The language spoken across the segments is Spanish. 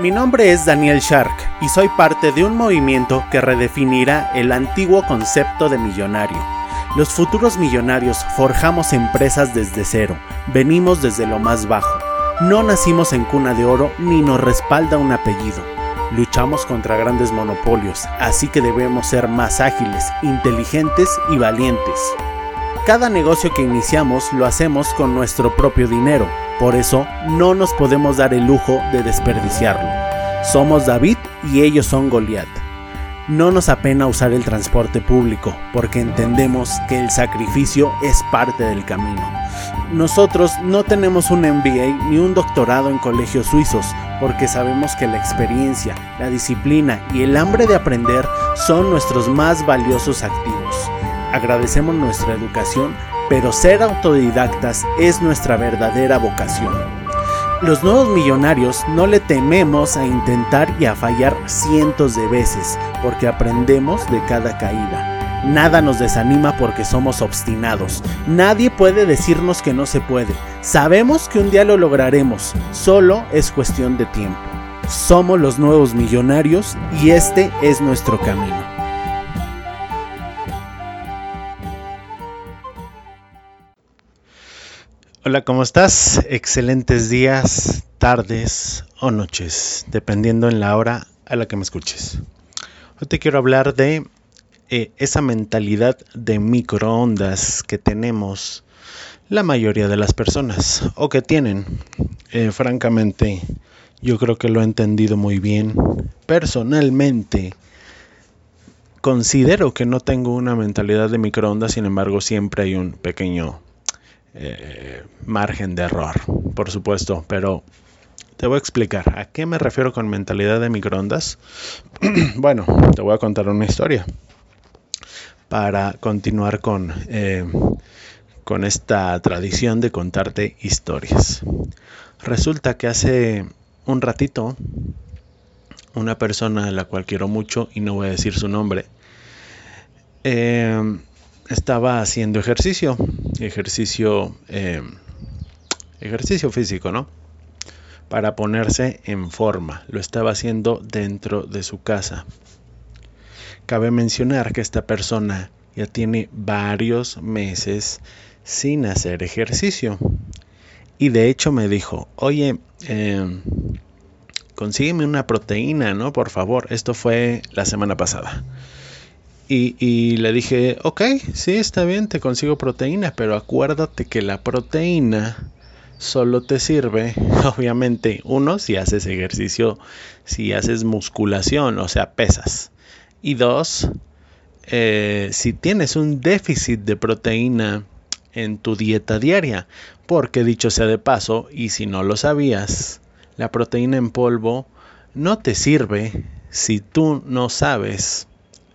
Mi nombre es Daniel Shark y soy parte de un movimiento que redefinirá el antiguo concepto de millonario. Los futuros millonarios forjamos empresas desde cero, venimos desde lo más bajo. No nacimos en cuna de oro ni nos respalda un apellido. Luchamos contra grandes monopolios, así que debemos ser más ágiles, inteligentes y valientes. Cada negocio que iniciamos lo hacemos con nuestro propio dinero, por eso no nos podemos dar el lujo de desperdiciarlo. Somos David y ellos son Goliat. No nos apena usar el transporte público porque entendemos que el sacrificio es parte del camino. Nosotros no tenemos un MBA ni un doctorado en colegios suizos porque sabemos que la experiencia, la disciplina y el hambre de aprender son nuestros más valiosos activos agradecemos nuestra educación, pero ser autodidactas es nuestra verdadera vocación. Los nuevos millonarios no le tememos a intentar y a fallar cientos de veces, porque aprendemos de cada caída. Nada nos desanima porque somos obstinados. Nadie puede decirnos que no se puede. Sabemos que un día lo lograremos, solo es cuestión de tiempo. Somos los nuevos millonarios y este es nuestro camino. Hola, ¿cómo estás? Excelentes días, tardes o noches, dependiendo en la hora a la que me escuches. Hoy te quiero hablar de eh, esa mentalidad de microondas que tenemos la mayoría de las personas o que tienen. Eh, francamente, yo creo que lo he entendido muy bien. Personalmente, considero que no tengo una mentalidad de microondas, sin embargo, siempre hay un pequeño eh, margen de error, por supuesto, pero te voy a explicar a qué me refiero con mentalidad de microondas. bueno, te voy a contar una historia para continuar con, eh, con esta tradición de contarte historias. Resulta que hace un ratito una persona a la cual quiero mucho y no voy a decir su nombre, eh, estaba haciendo ejercicio, ejercicio, eh, ejercicio físico, ¿no? Para ponerse en forma. Lo estaba haciendo dentro de su casa. Cabe mencionar que esta persona ya tiene varios meses sin hacer ejercicio. Y de hecho me dijo, oye, eh, consígueme una proteína, ¿no? Por favor. Esto fue la semana pasada. Y, le dije, ok, sí, está bien, te consigo proteína, pero acuérdate que la proteína solo te sirve, obviamente, uno, si haces ejercicio, si haces musculación, o sea, pesas. Y dos, eh, si tienes un déficit de proteína en tu dieta diaria, porque dicho sea de paso, y si no lo sabías, la proteína en polvo no te sirve si tú no sabes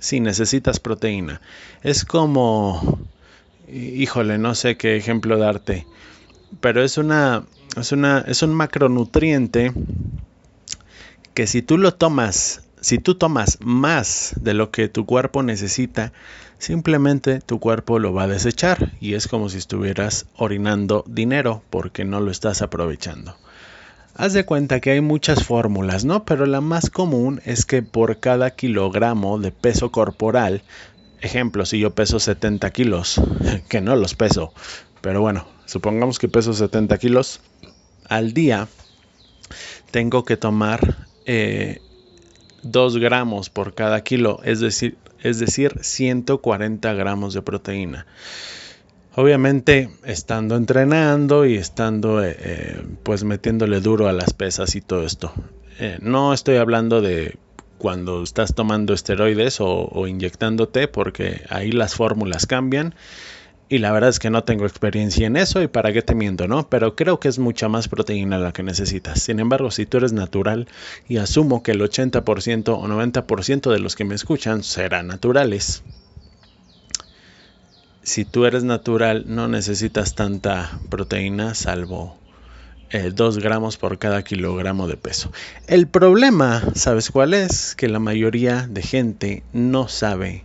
si necesitas proteína. Es como, híjole, no sé qué ejemplo darte, pero es una, es una, es un macronutriente que si tú lo tomas, si tú tomas más de lo que tu cuerpo necesita, simplemente tu cuerpo lo va a desechar y es como si estuvieras orinando dinero porque no lo estás aprovechando. Haz de cuenta que hay muchas fórmulas, ¿no? Pero la más común es que por cada kilogramo de peso corporal, ejemplo, si yo peso 70 kilos, que no los peso, pero bueno, supongamos que peso 70 kilos al día, tengo que tomar 2 eh, gramos por cada kilo, es decir, es decir, 140 gramos de proteína. Obviamente estando entrenando y estando eh, eh, pues metiéndole duro a las pesas y todo esto. Eh, no estoy hablando de cuando estás tomando esteroides o, o, inyectándote porque ahí las fórmulas cambian y la verdad es que no tengo experiencia en eso y para qué te miento, ¿no? Pero creo que es mucha más proteína la que necesitas. Sin embargo, si tú eres natural y asumo que el 80% o 90% de los que me escuchan serán naturales, si tú eres natural no necesitas tanta proteína salvo 2 eh, gramos por cada kilogramo de peso. El problema, ¿sabes cuál es? Que la mayoría de gente no sabe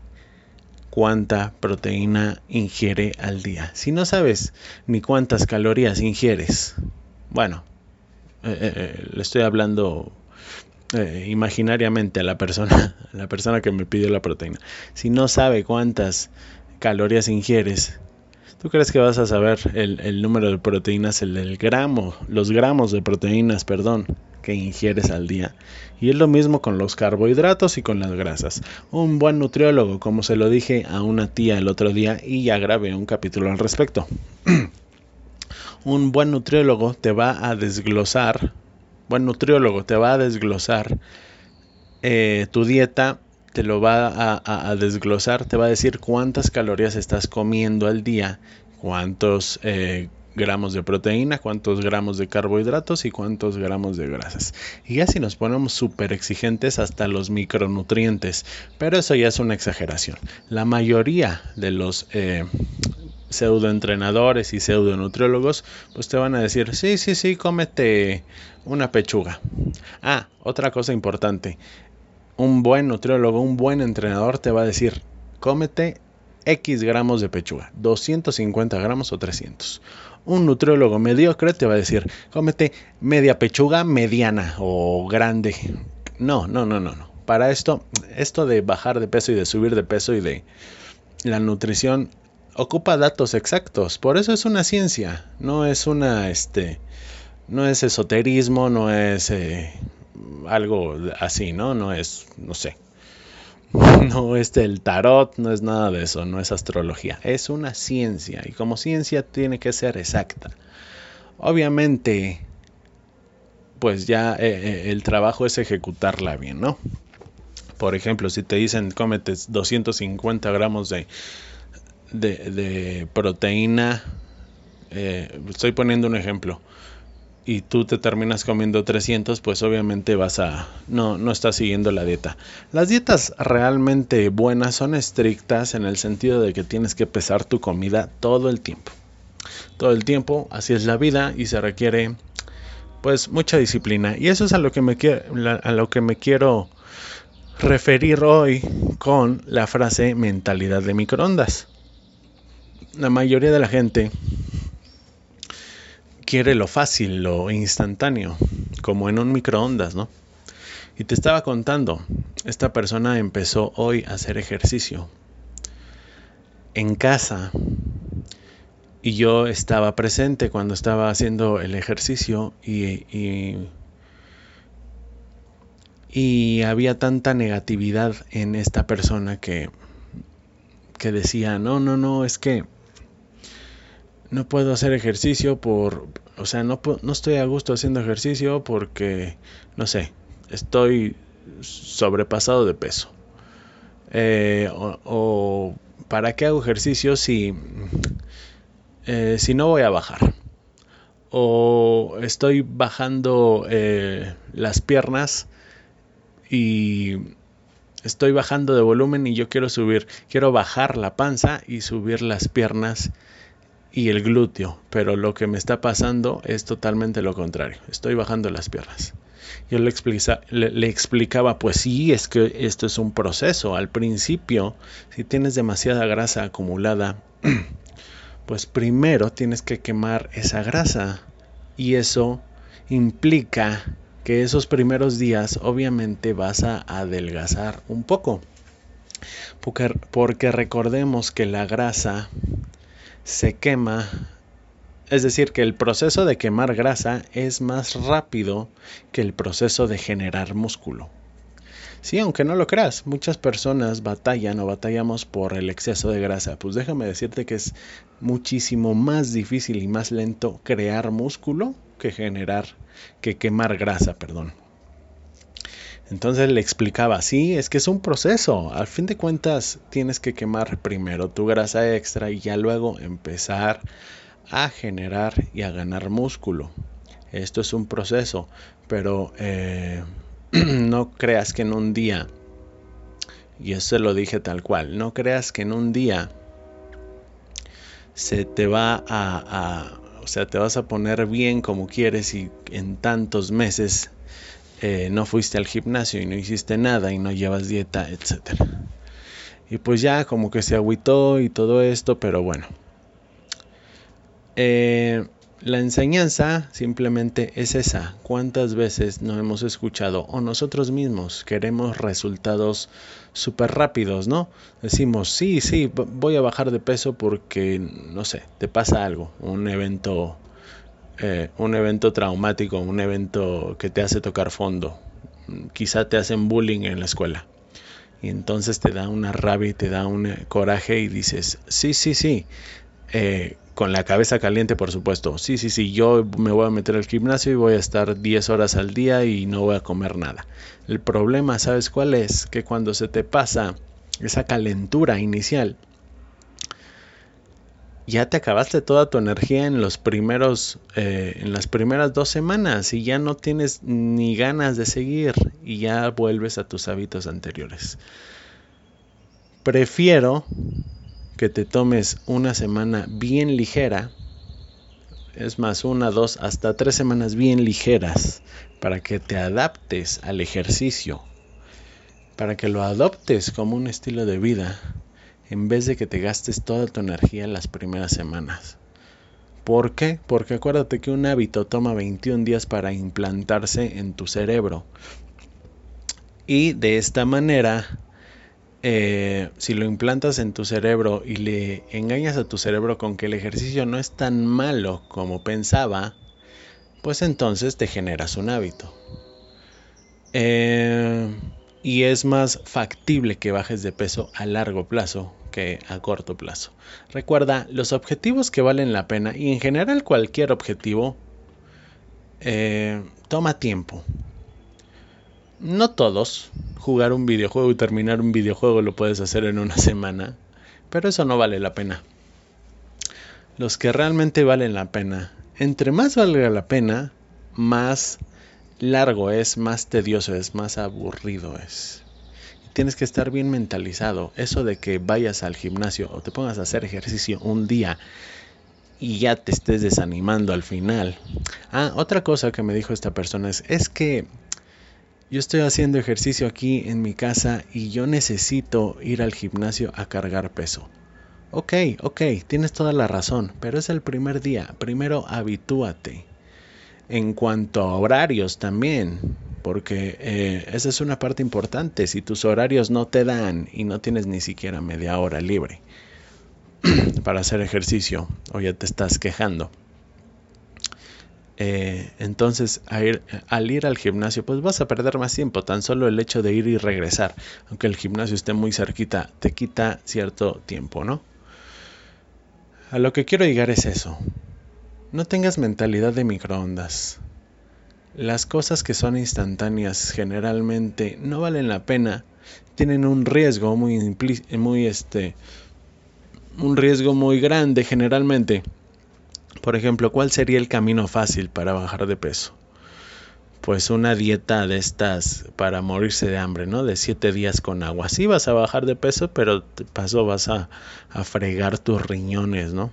cuánta proteína ingiere al día. Si no sabes ni cuántas calorías ingieres, bueno, eh, eh, le estoy hablando eh, imaginariamente a la persona, la persona que me pidió la proteína, si no sabe cuántas calorías ingieres, ¿tú crees que vas a saber el, número de proteínas, el gramo, los gramos de proteínas, perdón, que ingieres al día? Y es lo mismo con los carbohidratos y con las grasas. Un buen nutriólogo, como se lo dije a una tía el otro día y ya grabé un capítulo al respecto. un buen nutriólogo te va a desglosar buen nutriólogo te va a desglosar eh, tu dieta, te lo va a, desglosar, te va a decir cuántas calorías estás comiendo al día, cuántos eh, gramos de proteína, cuántos gramos de carbohidratos y cuántos gramos de grasas. Y ya si nos ponemos súper exigentes hasta los micronutrientes, pero eso ya es una exageración. La mayoría de los eh, pseudoentrenadores y pseudonutriólogos, pues te van a decir, sí, sí, sí, cómete una pechuga. Ah, otra cosa importante. Un buen nutriólogo, un buen entrenador te va a decir, cómete X gramos de pechuga, 250 gramos o 300. Un nutriólogo mediocre te va a decir, cómete media pechuga mediana o grande. No, no, no, no, no. Para esto, esto de bajar de peso y de subir de peso y de la nutrición ocupa datos exactos, por eso es una ciencia, no es una, este, no es esoterismo, no es eh, algo así, ¿no? No es, no sé, no es el tarot, no es nada de eso, no es astrología, es una ciencia y como ciencia tiene que ser exacta. Obviamente, pues ya eh, eh, el trabajo es ejecutarla bien, ¿no? Por ejemplo, si te dicen cómete 250 gramos de de, proteína, eh, estoy poniendo un ejemplo, y tú te terminas comiendo 300, pues obviamente vas a no no estás siguiendo la dieta. Las dietas realmente buenas son estrictas en el sentido de que tienes que pesar tu comida todo el tiempo. Todo el tiempo, así es la vida y se requiere pues mucha disciplina y eso es a lo que me a lo que me quiero referir hoy con la frase mentalidad de microondas la mayoría de la gente quiere lo fácil, lo instantáneo, como en un microondas, ¿no? Y te estaba contando, esta persona empezó hoy a hacer ejercicio en casa y yo estaba presente cuando estaba haciendo el ejercicio y, y, había tanta negatividad en esta persona que, que decía, no, no, no, es que no puedo hacer ejercicio por, o sea, no, no estoy a gusto haciendo ejercicio porque, no sé, estoy sobrepasado de peso. Eh, o, para qué hago ejercicio si, eh, si no voy a bajar. O estoy bajando eh, las piernas y estoy bajando de volumen y yo quiero subir, quiero bajar la panza y subir las piernas y el glúteo, pero lo que me está pasando es totalmente lo contrario. Estoy bajando las piernas. Yo le, explicaba, pues sí, es que esto es un proceso. Al principio, si tienes demasiada grasa acumulada, pues primero tienes que quemar esa grasa. Y eso implica que esos primeros días obviamente vas a adelgazar un poco. Porque recordemos que la grasa se quema, es decir, que el proceso de quemar grasa es más rápido que el proceso de generar músculo. Sí, aunque no lo creas, muchas personas batallan o batallamos por el exceso de grasa. Pues déjame decirte que es muchísimo más difícil y más lento crear músculo que generar, que quemar grasa, perdón. Entonces le explicaba, sí, es que es un proceso. Al fin de cuentas, tienes que quemar primero tu grasa extra y ya luego empezar a generar y a ganar músculo. Esto es un proceso, pero eh, no creas que en un día, y eso lo dije tal cual, no creas que en un día se te va a, a o sea, te vas a poner bien como quieres y en tantos meses eh, no fuiste al gimnasio y no hiciste nada y no llevas dieta, etc. Y pues ya como que se agüitó y todo esto, pero bueno. Eh, la enseñanza simplemente es esa. ¿Cuántas veces no hemos escuchado o nosotros mismos queremos resultados súper rápidos, ¿no? Decimos, sí, sí, voy a bajar de peso porque, no sé, te pasa algo, un evento, eh, un evento traumático, un evento que te hace tocar fondo. Quizá te hacen bullying en la escuela. Y entonces te da una rabia y te da un coraje y dices, sí, sí, sí. Eh, con la cabeza caliente, por supuesto. Sí, sí, sí, yo me voy a meter al gimnasio y voy a estar 10 horas al día y no voy a comer nada. El problema, ¿sabes cuál es? Que cuando se te pasa esa calentura inicial, ya te acabaste toda tu energía en los primeros, eh, en las primeras dos semanas y ya no tienes ni ganas de seguir y ya vuelves a tus hábitos anteriores. Prefiero que te tomes una semana bien ligera, es más, una, dos, hasta tres semanas bien ligeras, para que te adaptes al ejercicio, para que lo adoptes como un estilo de vida, en vez de que te gastes toda tu energía en las primeras semanas. ¿Por qué? Porque acuérdate que un hábito toma 21 días para implantarse en tu cerebro. Y de esta manera eh, si lo implantas en tu cerebro y le engañas a tu cerebro con que el ejercicio no es tan malo como pensaba, pues entonces te generas un hábito. Eh, y es más factible que bajes de peso a largo plazo que a corto plazo. Recuerda, los objetivos que valen la pena y en general cualquier objetivo eh, toma tiempo. No todos. Jugar un videojuego y terminar un videojuego lo puedes hacer en una semana. Pero eso no vale la pena. Los que realmente valen la pena. Entre más valga la pena, más largo es, más tedioso es, más aburrido es. Tienes que estar bien mentalizado. Eso de que vayas al gimnasio o te pongas a hacer ejercicio un día y ya te estés desanimando al final. Ah, otra cosa que me dijo esta persona es, es que yo estoy haciendo ejercicio aquí en mi casa y yo necesito ir al gimnasio a cargar peso. Ok, ok, tienes toda la razón, pero es el primer día. Primero habitúate. En cuanto a horarios también, porque eh, esa es una parte importante. Si tus horarios no te dan y no tienes ni siquiera media hora libre para hacer ejercicio o ya te estás quejando eh, entonces al ir al gimnasio pues vas a perder más tiempo, tan solo el hecho de ir y regresar, aunque el gimnasio esté muy cerquita, te quita cierto tiempo, ¿no? A lo que quiero llegar es eso, no tengas mentalidad de microondas. Las cosas que son instantáneas generalmente no valen la pena, tienen un riesgo muy, muy este, un riesgo muy grande generalmente por ejemplo, ¿cuál sería el camino fácil para bajar de peso? Pues una dieta de estas para morirse de hambre, ¿no? De siete días con agua. Sí vas a bajar de peso, pero te paso vas a, fregar tus riñones, ¿no?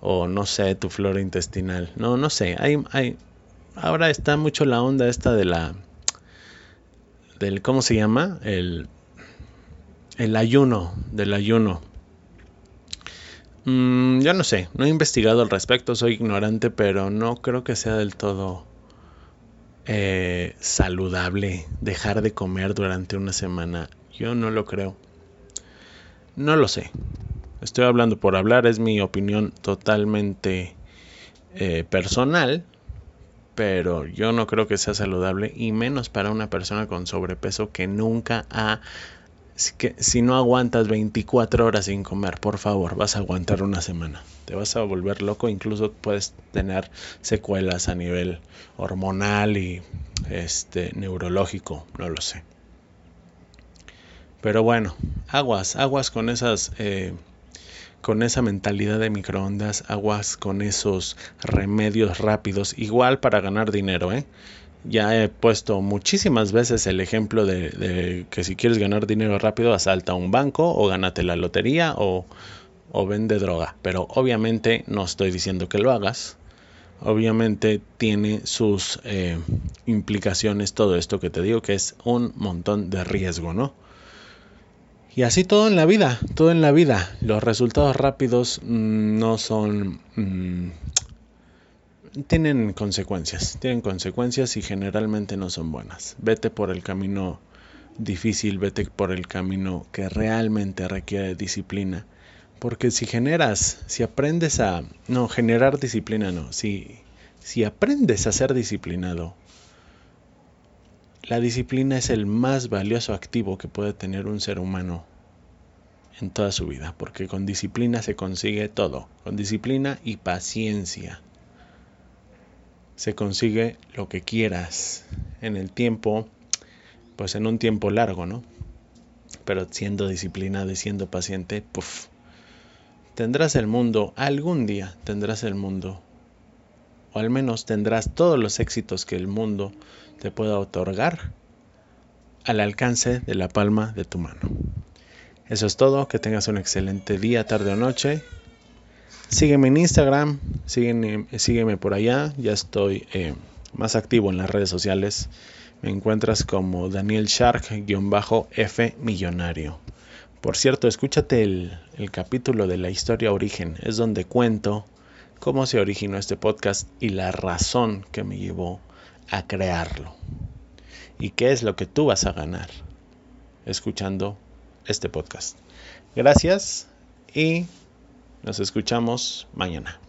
O no sé, tu flora intestinal. No, no sé. Hay, hay, ahora está mucho la onda esta de la del cómo se llama el el ayuno del ayuno Mm, yo no sé, no he investigado al respecto, soy ignorante, pero no creo que sea del todo eh, saludable dejar de comer durante una semana. Yo no lo creo. No lo sé. Estoy hablando por hablar, es mi opinión totalmente eh, personal, pero yo no creo que sea saludable y menos para una persona con sobrepeso que nunca ha que si no aguantas 24 horas sin comer, por favor, vas a aguantar una semana. Te vas a volver loco, incluso puedes tener secuelas a nivel hormonal y este neurológico, no lo sé. Pero bueno, aguas, aguas con esas eh, con esa mentalidad de microondas, aguas con esos remedios rápidos, igual para ganar dinero, ¿eh? Ya he puesto muchísimas veces el ejemplo de, que si quieres ganar dinero rápido, asalta un banco o gánate la lotería o, vende droga. Pero obviamente no estoy diciendo que lo hagas. Obviamente tiene sus eh, implicaciones todo esto que te digo, que es un montón de riesgo, ¿no? Y así todo en la vida, todo en la vida. Los resultados rápidos mm, no son... Mm, tienen consecuencias, tienen consecuencias y generalmente no son buenas. Vete por el camino difícil, vete por el camino que realmente requiere disciplina. Porque si generas, si aprendes a... No, generar disciplina no. Si, si aprendes a ser disciplinado, la disciplina es el más valioso activo que puede tener un ser humano en toda su vida, porque con disciplina se consigue todo, con disciplina y paciencia se consigue lo que quieras en el tiempo, pues en un tiempo largo, ¿no? Pero siendo disciplinado y siendo paciente, puff, tendrás el mundo, algún día tendrás el mundo, o al menos tendrás todos los éxitos que el mundo te pueda otorgar al alcance de la palma de tu mano. Eso es todo, que tengas un excelente día, tarde o noche Sígueme en Instagram, sígueme, sígueme por allá, ya estoy eh, más activo en las redes sociales. Me encuentras como Daniel Shark-F Millonario. Por cierto, escúchate el, el capítulo de la historia origen, es donde cuento cómo se originó este podcast y la razón que me llevó a crearlo. Y qué es lo que tú vas a ganar escuchando este podcast. Gracias y nos escuchamos mañana.